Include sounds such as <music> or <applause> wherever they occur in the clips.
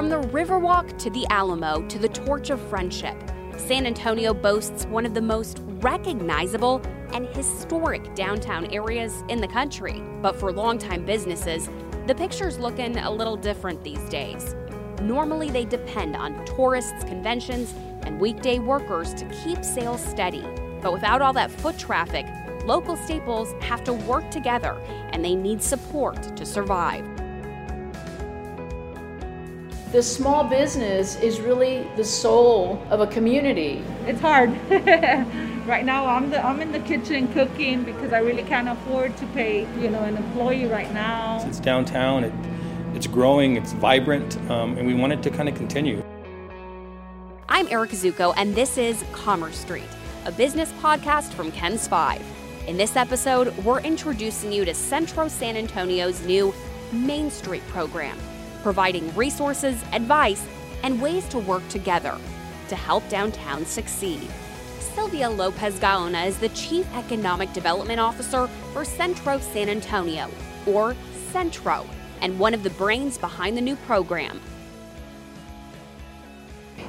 From the Riverwalk to the Alamo to the Torch of Friendship, San Antonio boasts one of the most recognizable and historic downtown areas in the country. But for longtime businesses, the picture's looking a little different these days. Normally, they depend on tourists, conventions, and weekday workers to keep sales steady. But without all that foot traffic, local staples have to work together and they need support to survive. The small business is really the soul of a community. It's hard. <laughs> right now I'm the I'm in the kitchen cooking because I really can't afford to pay, you know, an employee right now. It's downtown. It, it's growing. It's vibrant, um, and we want it to kind of continue. I'm Erica Zuko, and this is Commerce Street, a business podcast from KENS 5. In this episode, we're introducing you to Centro San Antonio's new Main Street program providing resources, advice, and ways to work together to help downtown succeed. Sylvia Lopez Gaona is the Chief Economic Development Officer for Centro San Antonio, or Centro, and one of the brains behind the new program.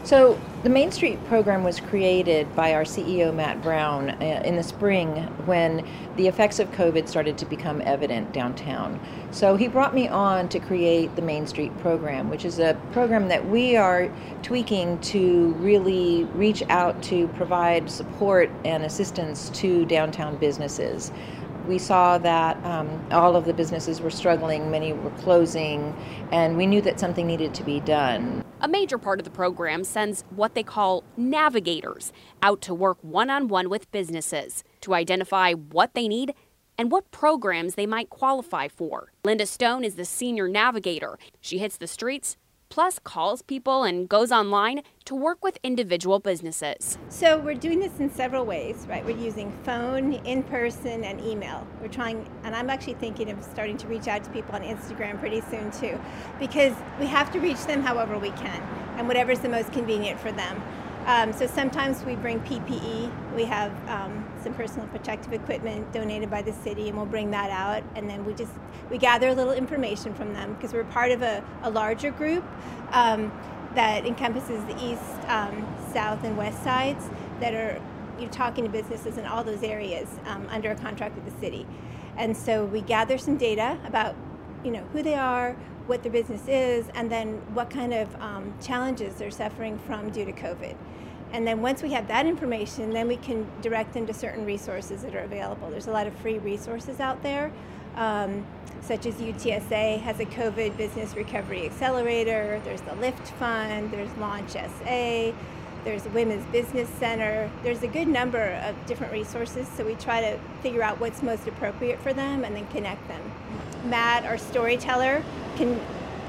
So, the Main Street program was created by our CEO, Matt Brown, uh, in the spring when the effects of COVID started to become evident downtown. So, he brought me on to create the Main Street program, which is a program that we are tweaking to really reach out to provide support and assistance to downtown businesses we saw that um, all of the businesses were struggling, many were closing, and we knew that something needed to be done. A major part of the program sends what they call navigators out to work one on one with businesses to identify what they need and what programs they might qualify for. Linda Stone is the senior navigator. She hits the streets plus calls people and goes online to work with individual businesses. So we're doing this in several ways, right? We're using phone, in person, and email. We're trying, and I'm actually thinking of starting to reach out to people on Instagram pretty soon too, because we have to reach them however we can and whatever's the most convenient for them. Um, so sometimes we bring PPE. We have um, some personal protective equipment donated by the city, and we'll bring that out. And then we just we gather a little information from them because we're part of a, a larger group um, that encompasses the east, um, south, and west sides that are you're talking to businesses in all those areas um, under a contract with the city. And so we gather some data about you know who they are, what their business is, and then what kind of um, challenges they're suffering from due to COVID. And then once we have that information, then we can direct them to certain resources that are available. There's a lot of free resources out there, um, such as UTSA has a COVID Business Recovery Accelerator, there's the LIFT Fund, there's Launch SA, there's the Women's Business Center. There's a good number of different resources, so we try to figure out what's most appropriate for them and then connect them. Matt, our storyteller, can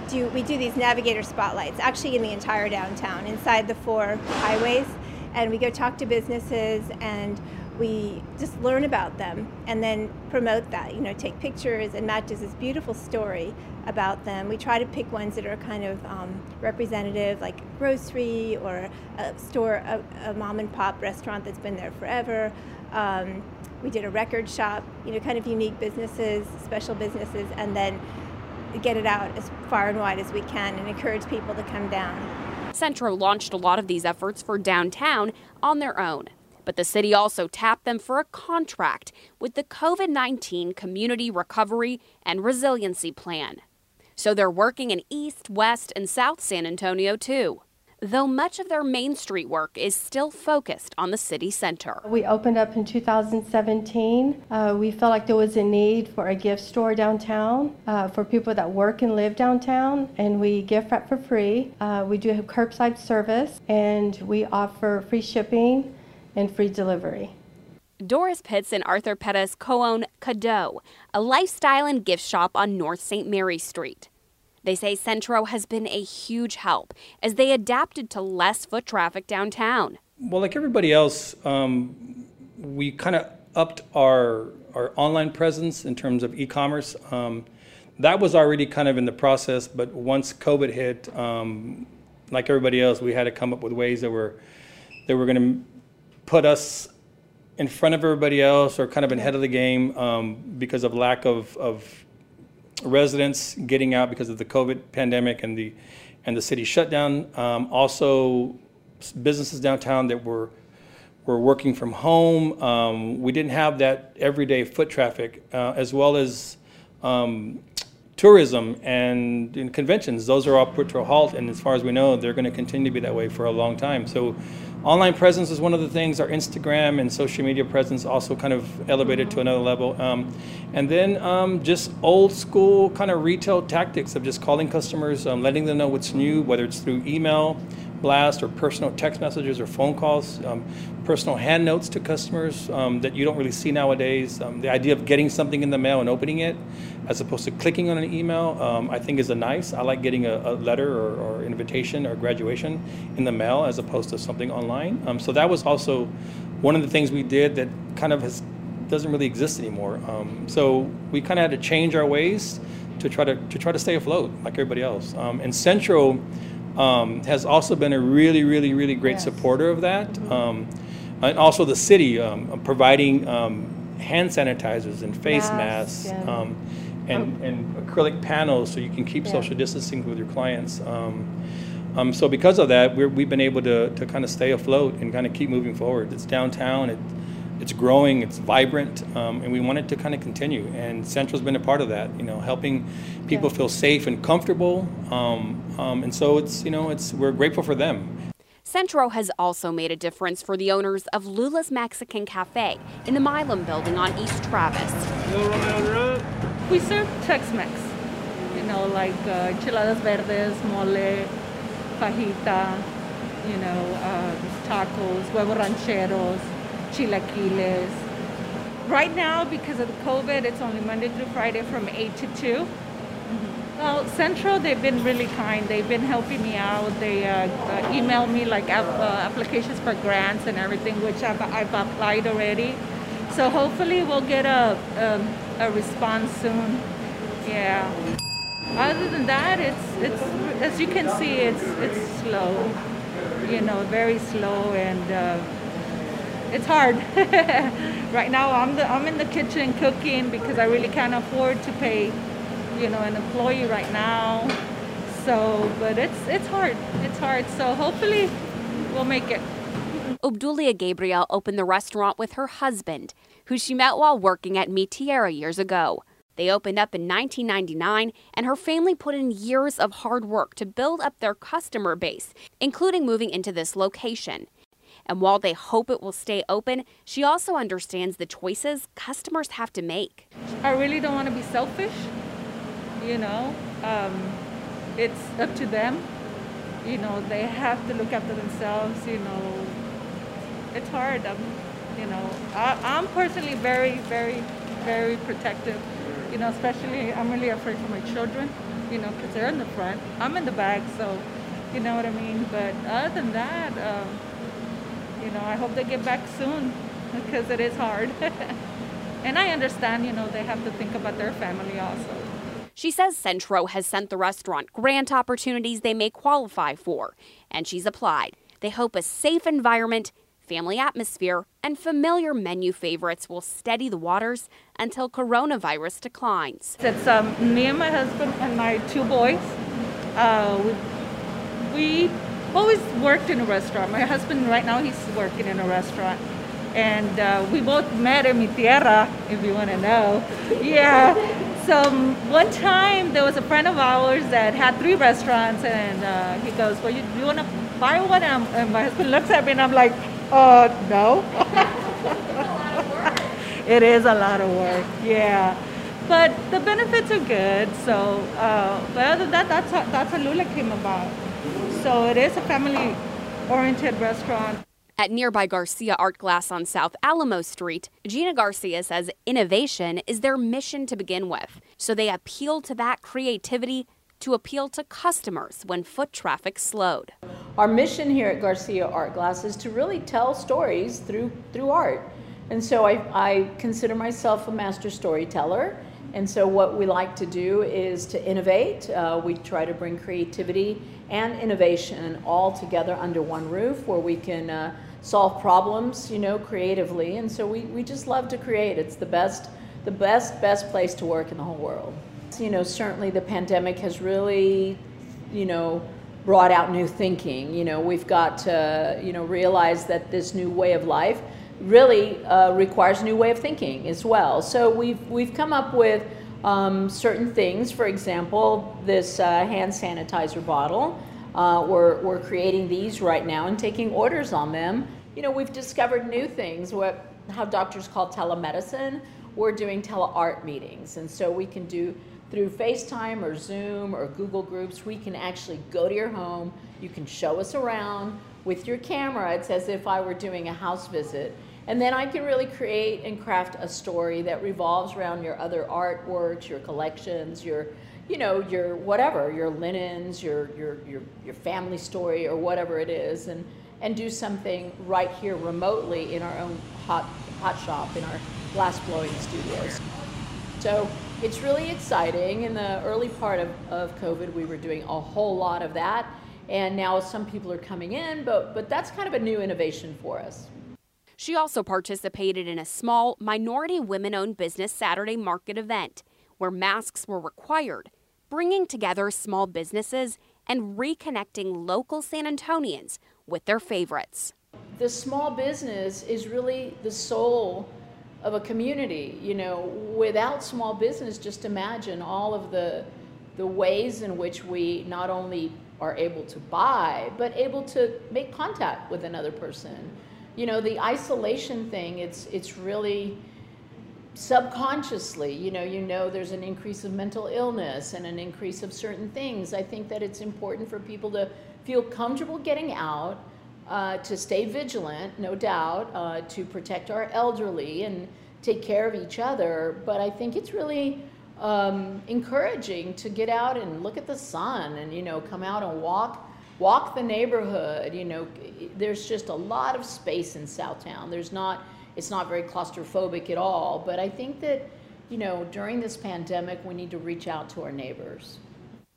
do we do these navigator spotlights actually in the entire downtown inside the four highways and we go talk to businesses and we just learn about them and then promote that you know take pictures and Matt does this beautiful story about them we try to pick ones that are kind of um, representative like a grocery or a store a, a, mom and pop restaurant that's been there forever um, we did a record shop you know kind of unique businesses special businesses and then get it out as far and wide as we can and encourage people to come down. Centro launched a lot of these efforts for downtown on their own. But the city also tapped them for a contract with the COVID 19 Community Recovery and Resiliency Plan. So they're working in East, West, and South San Antonio too though much of their Main Street work is still focused on the city center. We opened up in 2017. Uh, we felt like there was a need for a gift store downtown uh, for people that work and live downtown, and we gift wrap for free. Uh, we do have curbside service, and we offer free shipping and free delivery. Doris Pitts and Arthur Pettis co own Cadeau, a lifestyle and gift shop on North St. Mary Street. They say Centro has been a huge help as they adapted to less foot traffic downtown. Well, like everybody else, um, we kind of upped our our online presence in terms of e-commerce. Um, that was already kind of in the process, but once COVID hit, um, like everybody else, we had to come up with ways that were that were going to put us in front of everybody else or kind of ahead of the game um, because of lack of, of residents getting out because of the COVID pandemic and the and the city shutdown. Um, also, businesses downtown that were were working from home. Um, we didn't have that everyday foot traffic, uh, as well as um, tourism and, and conventions. Those are all put to a halt, and as far as we know, they're going to continue to be that way for a long time. So, online presence is one of the things. Our Instagram and social media presence also kind of elevated to another level. Um, and then um, just old school kind of retail tactics of just calling customers, um, letting them know what's new, whether it's through email blast or personal text messages or phone calls, um, personal hand notes to customers um, that you don't really see nowadays. Um, the idea of getting something in the mail and opening it as opposed to clicking on an email, um, I think is a nice. I like getting a, a letter or, or, invitation or graduation in the mail as opposed to something online. Um, so that was also one of the things we did that kind of has doesn't really exist anymore. Um, so we kind of had to change our ways to try to to try to stay afloat like everybody else. and Centro um, has also been a really, really, really great yes. supporter of that. Mm-hmm. Um, and also the city um, providing um, hand sanitizers and face masks, yeah. Um, and, oh. and acrylic panels so you can keep yeah. social distancing with your clients. Um, so because of that, we have been able to, to kind of stay afloat and kind of keep moving forward. It's downtown. It, it's growing, it's vibrant, um, and we want it to kind of continue. And Centro's been a part of that, you know, helping people yeah. feel safe and comfortable. Um, um, and so it's, you know, it's we're grateful for them. Centro has also made a difference for the owners of Lula's Mexican Cafe in the Milam building on East Travis. We serve Tex-Mex, you know, like uh, enchiladas verdes, mole, fajita, you know, uh, tacos, huevos rancheros, chilaquiles. Right now, because of the COVID, it's only Monday through Friday from 8 to 2. Mm-hmm. Well, Centro, they've been really kind. They've been helping me out. They uh, uh, email me like uh, applications for grants and everything, which I've, I've applied already. So hopefully we'll get a, um, a response soon. Yeah. Other than that, it's it's as you can see, it's it's slow. You know, very slow and uh, it's hard. <laughs> right now, I'm the I'm in the kitchen cooking because I really can't afford to pay, you know, an employee right now. So, but it's it's hard. It's hard. So hopefully, we'll make it. Obdulia Gabriel opened the restaurant with her husband, who she met while working at Mi Tierra years ago. They opened up in 1999, and her family put in years of hard work to build up their customer base, including moving into this location. And while they hope it will stay open, she also understands the choices customers have to make. I really don't want to be selfish. You know, um, it's up to them. You know, they have to look after themselves. You know, it's hard. Um, you know, I, I'm personally very, very, very protective. You know, especially I'm really afraid for my children. You know, because they're in the front. I'm in the back, so you know what I mean. But other than that. Um, you know, I hope they get back soon <laughs> because it is hard. <laughs> and I understand, you know, they have to think about their family also. She says Centro has sent the restaurant grant opportunities they may qualify for, and she's applied. They hope a safe environment, family atmosphere, and familiar menu favorites will steady the waters until coronavirus declines. It's um, me and my husband and my two boys. Uh, we, we always worked in a restaurant. My husband right now he's working in a restaurant, and uh, we both met in Mi Tierra, if you want to know. Yeah. So um, one time there was a friend of ours that had three restaurants, and uh, he goes, "Well, you, you want to buy one?" And, and, my husband looks at me, and I'm like, "Uh, no." <laughs> it is a lot of work. Yeah. But the benefits are good. So, uh, but other than that, that's how, that's how Lula came about. So it is a family oriented restaurant. At nearby Garcia Art Glass on South Alamo Street, Gina Garcia says innovation is their mission to begin with. So they appeal to that creativity to appeal to customers when foot traffic slowed. Our mission here at Garcia Art Glass is to really tell stories through through art. And so I, I consider myself a master storyteller. And so what we like to do is to innovate. Uh, we try to bring creativity and innovation all together under one roof where we can uh, solve problems, you know, creatively. And so we, we just love to create. It's the best, the best, best place to work in the whole world. You know, certainly the pandemic has really, you know, brought out new thinking. You know, we've got to, you know, realize that this new way of life really uh, requires a new way of thinking as well. So we've, we've come up with um, certain things. For example, this uh, hand sanitizer bottle. Uh, we're, we're creating these right now and taking orders on them. You know, we've discovered new things, what, how doctors call telemedicine. We're doing teleart meetings. And so we can do through FaceTime or Zoom or Google Groups, we can actually go to your home. You can show us around with your camera. It's as if I were doing a house visit. And then I can really create and craft a story that revolves around your other artworks, your collections, your, you know, your whatever, your linens, your, your, your, your family story or whatever it is, and, and do something right here remotely in our own hot, hot shop, in our glass blowing studios. So it's really exciting. In the early part of, of COVID, we were doing a whole lot of that. And now some people are coming in, but, but that's kind of a new innovation for us. She also participated in a small, minority women owned business Saturday market event where masks were required, bringing together small businesses and reconnecting local San Antonians with their favorites. The small business is really the soul of a community. You know, without small business, just imagine all of the the ways in which we not only are able to buy, but able to make contact with another person. You know the isolation thing it's it's really subconsciously you know you know there's an increase of mental illness and an increase of certain things. I think that it's important for people to feel comfortable getting out uh, to stay vigilant no doubt uh, to protect our elderly and take care of each other but i think it's really um, encouraging to get out and look at the sun and you know come out and walk walk the neighborhood. You know, there's just a lot of space in Southtown. There's not, it's not very claustrophobic at all. But I think that, you know, during this pandemic, we need to reach out to our neighbors.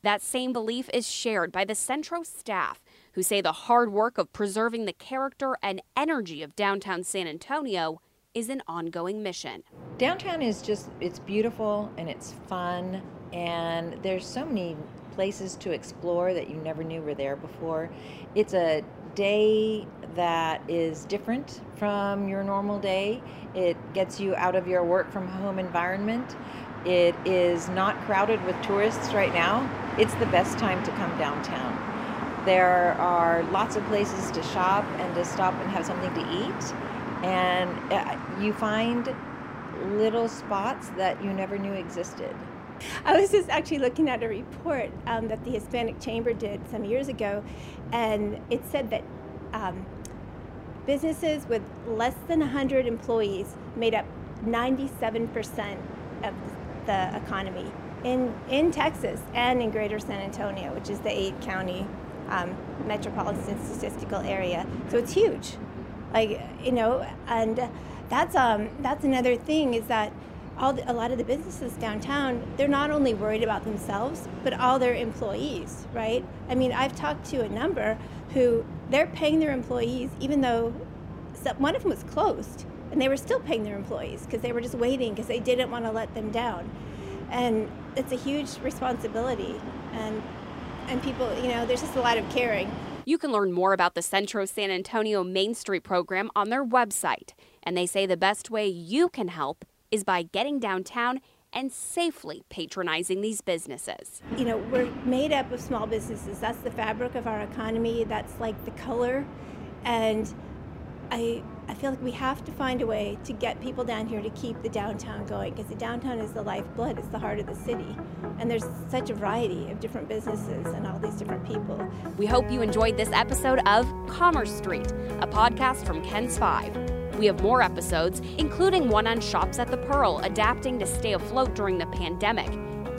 That same belief is shared by the Centro staff, who say the hard work of preserving the character and energy of downtown San Antonio is an ongoing mission. Downtown is just, it's beautiful and it's fun, and there's so many places to explore that you never knew were there before. It's a day that is different from your normal day. It gets you out of your work from home environment. It is not crowded with tourists right now. It's the best time to come downtown. There are lots of places to shop and to stop and have something to eat. And uh, you find little spots that you never knew existed. I was just actually looking at a report um, that the Hispanic Chamber did some years ago, and it said that um, businesses with less than 100 employees made up 97% of the economy in, in Texas and in greater San Antonio, which is the eight county um, metropolitan statistical area. So it's huge. Like, you know, and that's, um, that's another thing is that all the, a lot of the businesses downtown, they're not only worried about themselves, but all their employees, right? I mean, I've talked to a number who they're paying their employees even though one of them was closed, and they were still paying their employees because they were just waiting because they didn't want to let them down. And it's a huge responsibility, and and people, you know, there's just a lot of caring. You can learn more about the Centro San Antonio Main Street program on their website, and they say the best way you can help is by getting downtown and safely patronizing these businesses. You know, we're made up of small businesses. That's the fabric of our economy. That's like the color. And I I feel like we have to find a way to get people down here to keep the downtown going because the downtown is the lifeblood, it's the heart of the city. And there's such a variety of different businesses and all these different people. We hope you enjoyed this episode of Commerce Street, a podcast from KENS 5. We have more episodes, including one on Shops at the Pearl adapting to stay afloat during the pandemic,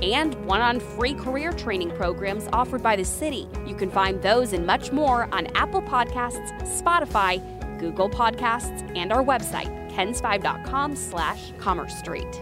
and one on free career training programs offered by the city. You can find those and much more on Apple Podcasts, Spotify, Google Podcasts, and our website, kens5.com slash commerce street.